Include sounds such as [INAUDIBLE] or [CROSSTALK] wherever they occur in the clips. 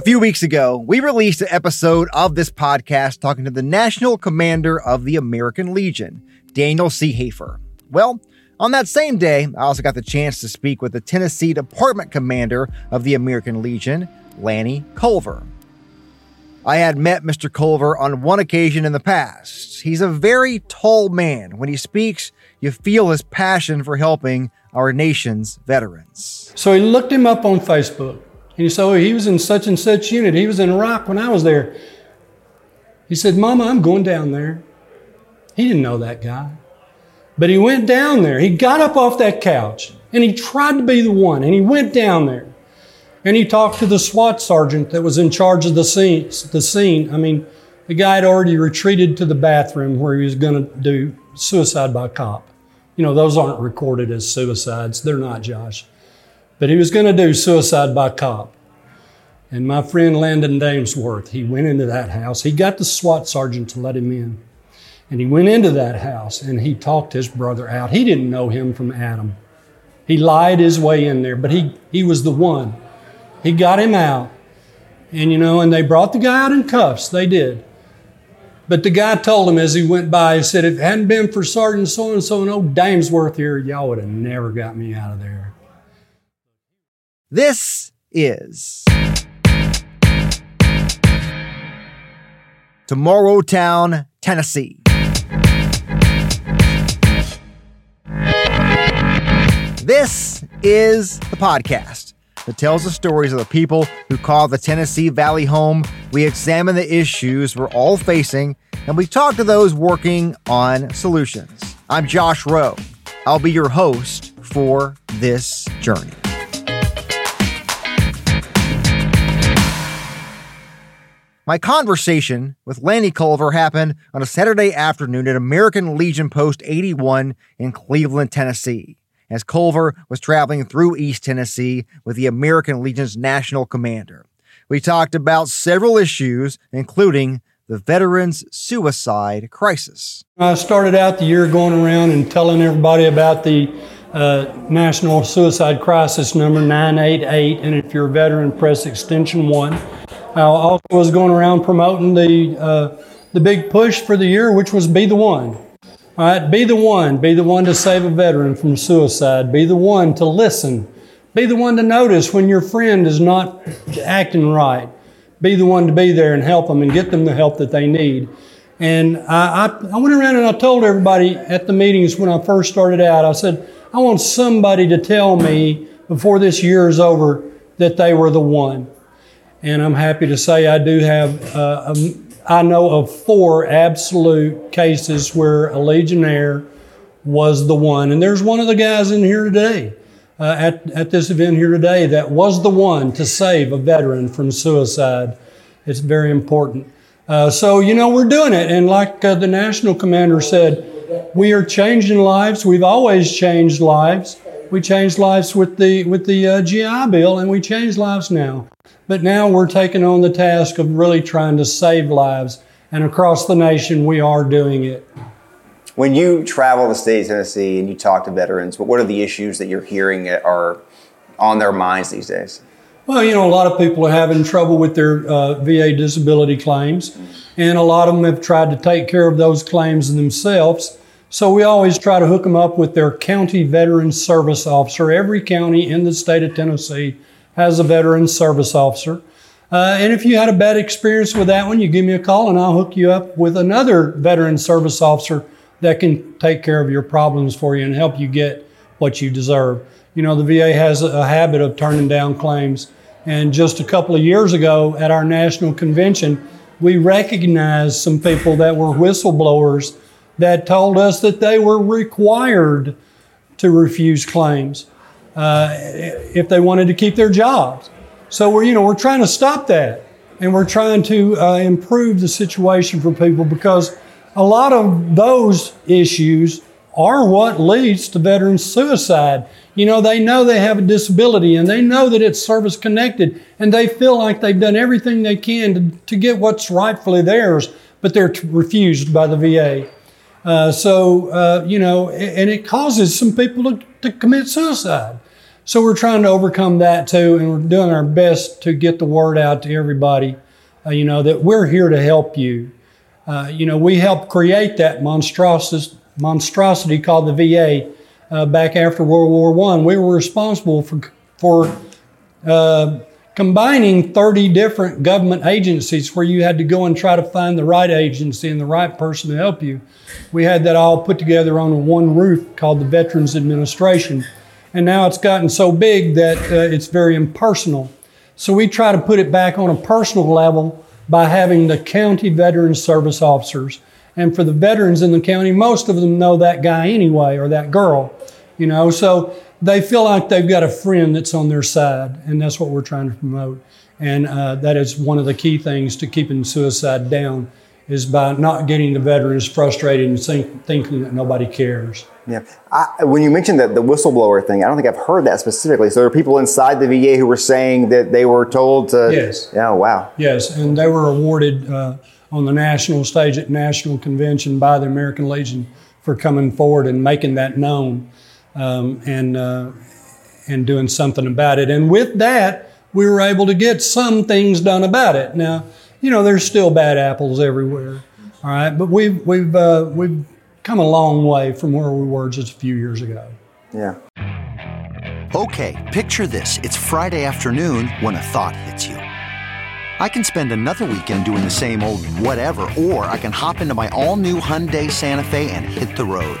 A few weeks ago, we released an episode of this podcast talking to the National Commander of the American Legion, Daniel Seehafer. Well, on that same day, I also got the chance to speak with the Tennessee Department Commander of the American Legion, Lanny Culver. I had met Mr. Culver on one occasion in the past. He's a very tall man. When he speaks, you feel his passion for helping our nation's veterans. So he looked him up on Facebook. And he said, oh, he was in such and such unit. He was in Iraq when I was there. He said, Mama, I'm going down there. He didn't know that guy. But he went down there. He got up off that couch and he tried to be the one. And he went down there. And he talked to the SWAT sergeant that was in charge of the scene. The scene. I mean, the guy had already retreated to the bathroom where he was going to do suicide by cop. You know, those aren't recorded as suicides. They're not, Josh. But he was going to do suicide by cop. And my friend Landon Damesworth, he went into that house. He got the SWAT sergeant to let him in. And he went into that house and he talked his brother out. He didn't know him from Adam. He lied his way in there, but he, he was the one. He got him out. And you know, and they brought the guy out in cuffs. They did. But the guy told him as he went by, he said, if it hadn't been for Sergeant so and so and old Damesworth here, y'all would have never got me out of there. This is Tomorrow Town, Tennessee. This is the podcast that tells the stories of the people who call the Tennessee Valley home. We examine the issues we're all facing and we talk to those working on solutions. I'm Josh Roe. I'll be your host for this journey. My conversation with Lanny Culver happened on a Saturday afternoon at American Legion Post 81 in Cleveland, Tennessee, as Culver was traveling through East Tennessee with the American Legion's national commander. We talked about several issues, including the veterans' suicide crisis. I started out the year going around and telling everybody about the uh, National Suicide Crisis number 988, and if you're a veteran, press extension 1. I also was going around promoting the, uh, the big push for the year, which was Be the One. All right, be the one. Be the one to save a veteran from suicide. Be the one to listen. Be the one to notice when your friend is not acting right. Be the one to be there and help them and get them the help that they need. And I, I, I went around and I told everybody at the meetings when I first started out, I said, I want somebody to tell me before this year is over that they were the one. And I'm happy to say I do have, uh, um, I know of four absolute cases where a Legionnaire was the one. And there's one of the guys in here today, uh, at, at this event here today, that was the one to save a veteran from suicide. It's very important. Uh, so, you know, we're doing it. And like uh, the national commander said, we are changing lives. We've always changed lives. We changed lives with the, with the uh, GI Bill, and we change lives now. But now we're taking on the task of really trying to save lives. And across the nation, we are doing it. When you travel the state of Tennessee and you talk to veterans, what are the issues that you're hearing are on their minds these days? Well, you know, a lot of people are having trouble with their uh, VA disability claims, and a lot of them have tried to take care of those claims themselves. So we always try to hook them up with their county veteran service officer. Every county in the state of Tennessee has a veteran service officer. Uh, and if you had a bad experience with that one, you give me a call and I'll hook you up with another veteran service officer that can take care of your problems for you and help you get what you deserve. You know, the VA has a habit of turning down claims. And just a couple of years ago at our national convention, we recognized some people that were whistleblowers that told us that they were required to refuse claims uh, if they wanted to keep their jobs. So we're, you know, we're trying to stop that, and we're trying to uh, improve the situation for people because a lot of those issues are what leads to veteran suicide. You know, they know they have a disability and they know that it's service connected and they feel like they've done everything they can to, to get what's rightfully theirs, but they're t- refused by the VA. Uh, so, uh, you know, and it causes some people to, to commit suicide. So we're trying to overcome that too, and we're doing our best to get the word out to everybody, uh, you know, that we're here to help you. Uh, you know, we helped create that monstrosity, monstrosity called the VA uh, back after World War One. We were responsible for for uh, combining 30 different government agencies where you had to go and try to find the right agency and the right person to help you. We had that all put together on one roof called the Veterans Administration. And now it's gotten so big that uh, it's very impersonal. So we try to put it back on a personal level by having the county veteran service officers. And for the veterans in the county, most of them know that guy anyway or that girl, you know. So they feel like they've got a friend that's on their side, and that's what we're trying to promote. And uh, that is one of the key things to keeping suicide down is by not getting the veterans frustrated and think, thinking that nobody cares. Yeah. I, when you mentioned that the whistleblower thing, I don't think I've heard that specifically. So there are people inside the VA who were saying that they were told to. Yes. Yeah. Wow. Yes, and they were awarded uh, on the national stage at national convention by the American Legion for coming forward and making that known um, and uh, and doing something about it. And with that, we were able to get some things done about it. Now, you know, there's still bad apples everywhere. All right, but we've we've uh, we've come a long way from where we were just a few years ago. Yeah. Okay, picture this. It's Friday afternoon when a thought hits you. I can spend another weekend doing the same old whatever, or I can hop into my all new Hyundai Santa Fe and hit the road.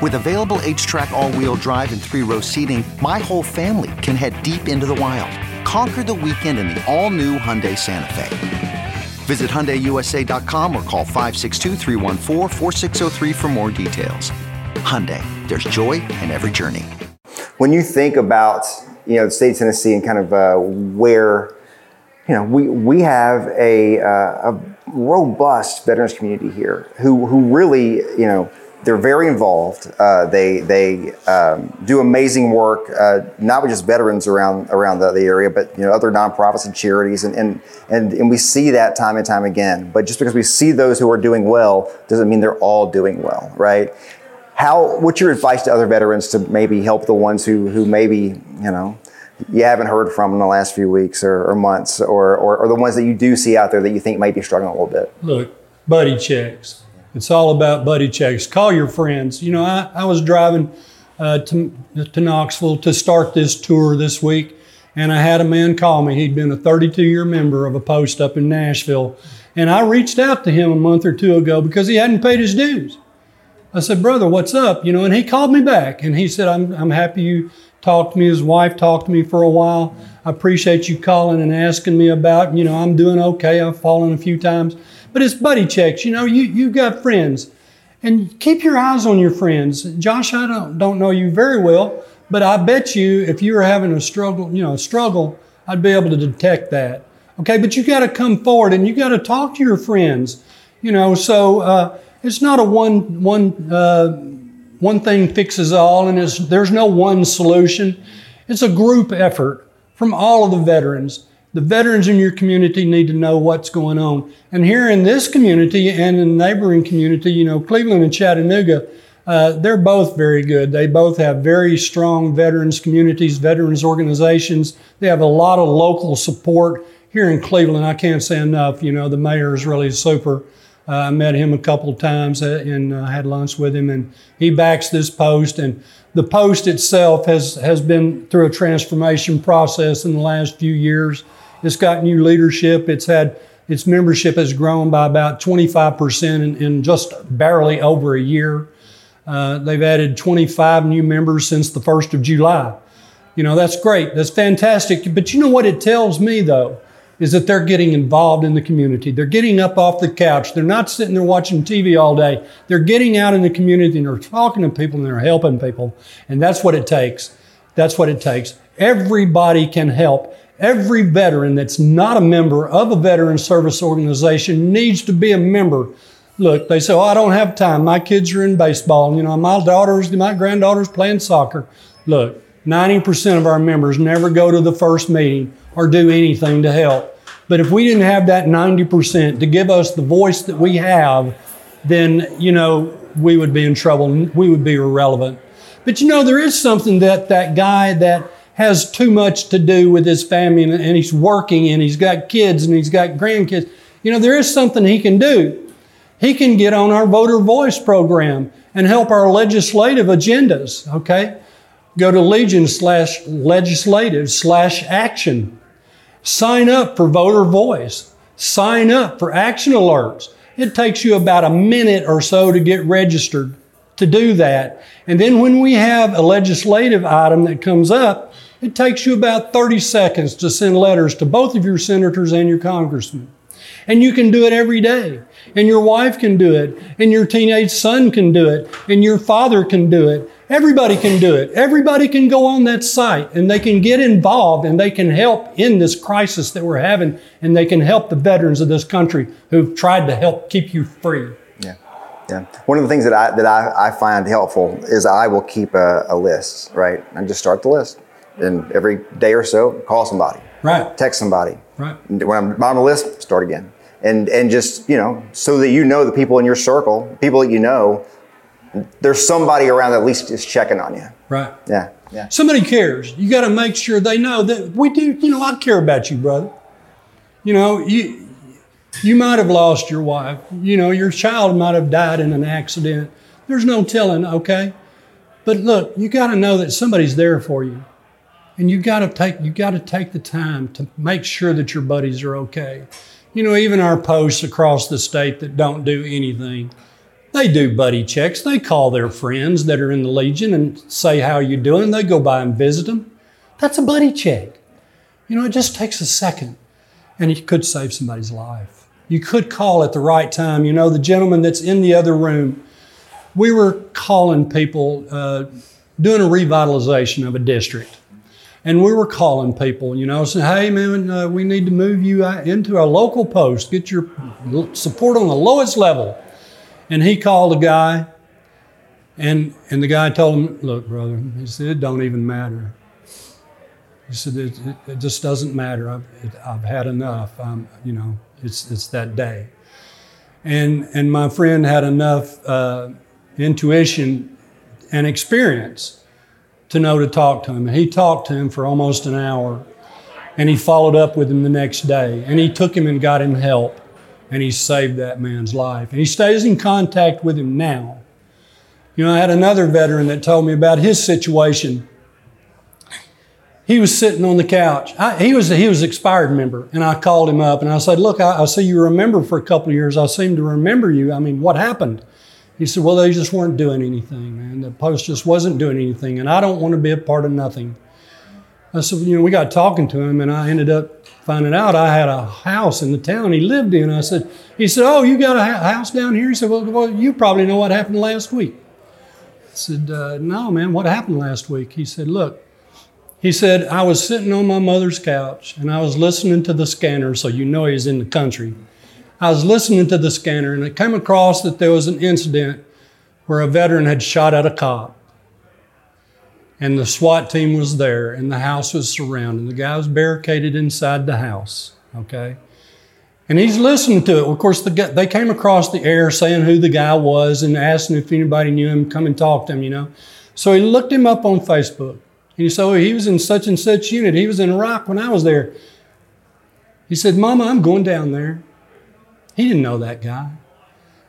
With available H-Track all-wheel drive and three-row seating, my whole family can head deep into the wild. Conquer the weekend in the all-new Hyundai Santa Fe. Visit HyundaiUSA.com or call 562 for more details. Hyundai, there's joy in every journey. When you think about, you know, the state of Tennessee and kind of uh, where, you know, we, we have a, uh, a robust veterans community here who, who really, you know, they're very involved. Uh, they they um, do amazing work, uh, not with just veterans around around the, the, area, but you know other nonprofits and charities, and, and and and we see that time and time again. But just because we see those who are doing well doesn't mean they're all doing well, right? How? What's your advice to other veterans to maybe help the ones who who maybe you know you haven't heard from in the last few weeks or, or months, or, or or the ones that you do see out there that you think might be struggling a little bit? Look, buddy checks it's all about buddy checks. Call your friends. You know, I, I was driving uh, to, to Knoxville to start this tour this week, and I had a man call me. He'd been a 32 year member of a post up in Nashville. And I reached out to him a month or two ago because he hadn't paid his dues. I said, Brother, what's up? You know, and he called me back and he said, I'm, I'm happy you talked to me. His wife talked to me for a while. I appreciate you calling and asking me about, you know, I'm doing okay. I've fallen a few times. But it's buddy checks. You know, you, you've got friends. And keep your eyes on your friends. Josh, I don't, don't know you very well, but I bet you if you were having a struggle, you know, a struggle, I'd be able to detect that. Okay, but you got to come forward and you got to talk to your friends. You know, so uh, it's not a one one uh, one thing fixes all, and there's no one solution. It's a group effort from all of the veterans. The veterans in your community need to know what's going on. And here in this community and in the neighboring community, you know, Cleveland and Chattanooga, uh, they're both very good. They both have very strong veterans communities, veterans organizations. They have a lot of local support here in Cleveland. I can't say enough. You know, the mayor is really super. Uh, I met him a couple of times uh, and uh, had lunch with him, and he backs this post. And the post itself has has been through a transformation process in the last few years. It's got new leadership. It's had its membership has grown by about 25% in, in just barely over a year. Uh, they've added 25 new members since the 1st of July. You know, that's great. That's fantastic. But you know what it tells me, though, is that they're getting involved in the community. They're getting up off the couch. They're not sitting there watching TV all day. They're getting out in the community and they're talking to people and they're helping people. And that's what it takes. That's what it takes. Everybody can help. Every veteran that's not a member of a veteran service organization needs to be a member look, they say, oh, I don't have time. My kids are in baseball. You know, my daughters, my granddaughters playing soccer. Look, 90% of our members never go to the first meeting or do anything to help. But if we didn't have that 90% to give us the voice that we have, then, you know, we would be in trouble. We would be irrelevant. But, you know, there is something that that guy that has too much to do with his family and, he's working and he's got kids and he's got grandkids, you know, there is something he can do. He can get on our voter voice program and help our legislative agendas, okay? Go to Legion slash legislative slash action. Sign up for voter voice. Sign up for action alerts. It takes you about a minute or so to get registered to do that. And then when we have a legislative item that comes up, it takes you about 30 seconds to send letters to both of your senators and your congressmen. And you can do it every day. And your wife can do it. And your teenage son can do it. And your father can do it. Everybody can do it. Everybody can go on that site and they can get involved and they can help in this crisis that we're having and they can help the veterans of this country who've tried to help keep you free. Yeah. Yeah. One of the things that I, that I, I find helpful is I will keep a, a list, right? And just start the list. And every day or so, call somebody. Right. Text somebody. Right. When I'm on the list, start again. And and just you know so that you know the people in your circle people that you know there's somebody around that at least is checking on you. Right. Yeah. Yeah. Somebody cares. You got to make sure they know that we do you know i care about you brother. You know you you might have lost your wife. You know your child might have died in an accident. There's no telling okay? But look you got to know that somebody's there for you and you got to take you got to take the time to make sure that your buddies are okay you know, even our posts across the state that don't do anything, they do buddy checks. They call their friends that are in the Legion and say, How you doing? They go by and visit them. That's a buddy check. You know, it just takes a second and it could save somebody's life. You could call at the right time. You know, the gentleman that's in the other room, we were calling people, uh, doing a revitalization of a district. And we were calling people, you know, saying, hey, man, uh, we need to move you into a local post, get your support on the lowest level. And he called a guy, and, and the guy told him, look, brother, he said, it don't even matter. He said, it, it, it just doesn't matter. I've, it, I've had enough. I'm, you know, it's, it's that day. And, and my friend had enough uh, intuition and experience to know to talk to him. And he talked to him for almost an hour. And he followed up with him the next day. And he took him and got him help. And he saved that man's life. And he stays in contact with him now. You know, I had another veteran that told me about his situation. He was sitting on the couch. I, he was he was expired member, and I called him up and I said, "Look, I, I see you remember for a couple of years. I seem to remember you. I mean, what happened?" He said, Well, they just weren't doing anything, man. The post just wasn't doing anything, and I don't want to be a part of nothing. I said, You know, we got talking to him, and I ended up finding out I had a house in the town he lived in. I said, He said, Oh, you got a house down here? He said, Well, well you probably know what happened last week. I said, uh, No, man, what happened last week? He said, Look, He said, I was sitting on my mother's couch and I was listening to the scanner, so you know he's in the country. I was listening to the scanner and it came across that there was an incident where a veteran had shot at a cop. And the SWAT team was there and the house was surrounded. The guy was barricaded inside the house, okay? And he's listening to it. Of course, the guy, they came across the air saying who the guy was and asking if anybody knew him, come and talk to him, you know. So he looked him up on Facebook. And he said, oh, he was in such and such unit. He was in Iraq when I was there. He said, Mama, I'm going down there. He didn't know that guy.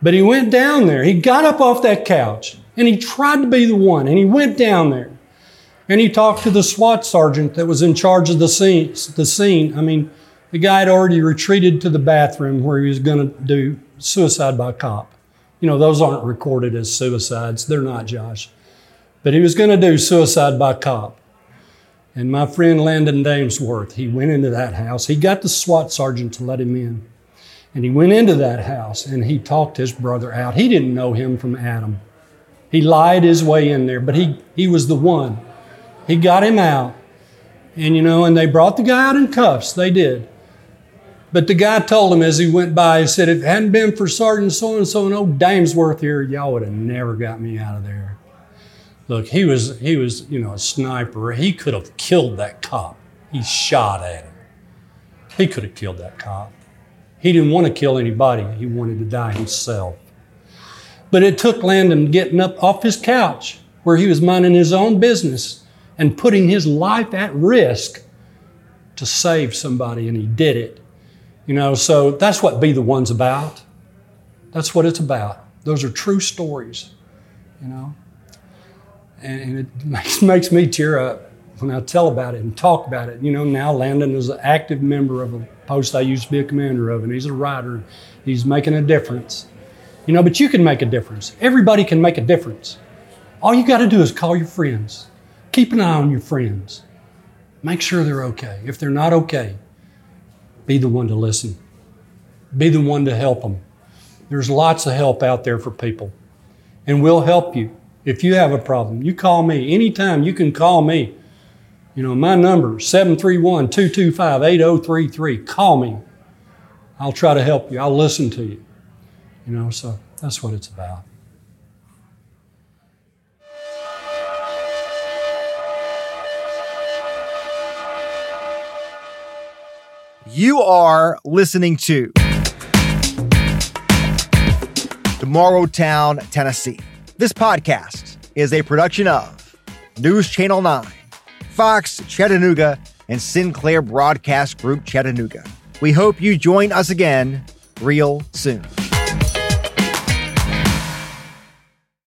But he went down there. He got up off that couch and he tried to be the one. And he went down there and he talked to the SWAT sergeant that was in charge of the scene. The scene. I mean, the guy had already retreated to the bathroom where he was going to do suicide by cop. You know, those aren't recorded as suicides. They're not, Josh. But he was going to do suicide by cop. And my friend Landon Damesworth, he went into that house. He got the SWAT sergeant to let him in. And he went into that house and he talked his brother out. He didn't know him from Adam. He lied his way in there, but he, he was the one. He got him out. And you know, and they brought the guy out in cuffs. They did. But the guy told him as he went by, he said, if it hadn't been for Sergeant so and so and old Damesworth here, y'all would have never got me out of there. Look, he was he was, you know, a sniper. He could have killed that cop. He shot at him. He could have killed that cop. He didn't want to kill anybody. He wanted to die himself. But it took Landon getting up off his couch where he was minding his own business and putting his life at risk to save somebody, and he did it. You know, so that's what Be the One's about. That's what it's about. Those are true stories, you know. And it [LAUGHS] makes, makes me tear up when I tell about it and talk about it. You know, now Landon is an active member of a post I used to be a commander of, and he's a writer. He's making a difference. You know, but you can make a difference. Everybody can make a difference. All you got to do is call your friends. Keep an eye on your friends. Make sure they're okay. If they're not okay, be the one to listen. Be the one to help them. There's lots of help out there for people. And we'll help you. If you have a problem, you call me. Anytime you can call me. You know, my number 731 225 8033. Call me. I'll try to help you. I'll listen to you. You know, so that's what it's about. You are listening to Tomorrow Town, Tennessee. This podcast is a production of News Channel 9, Fox Chattanooga, and Sinclair Broadcast Group Chattanooga. We hope you join us again real soon.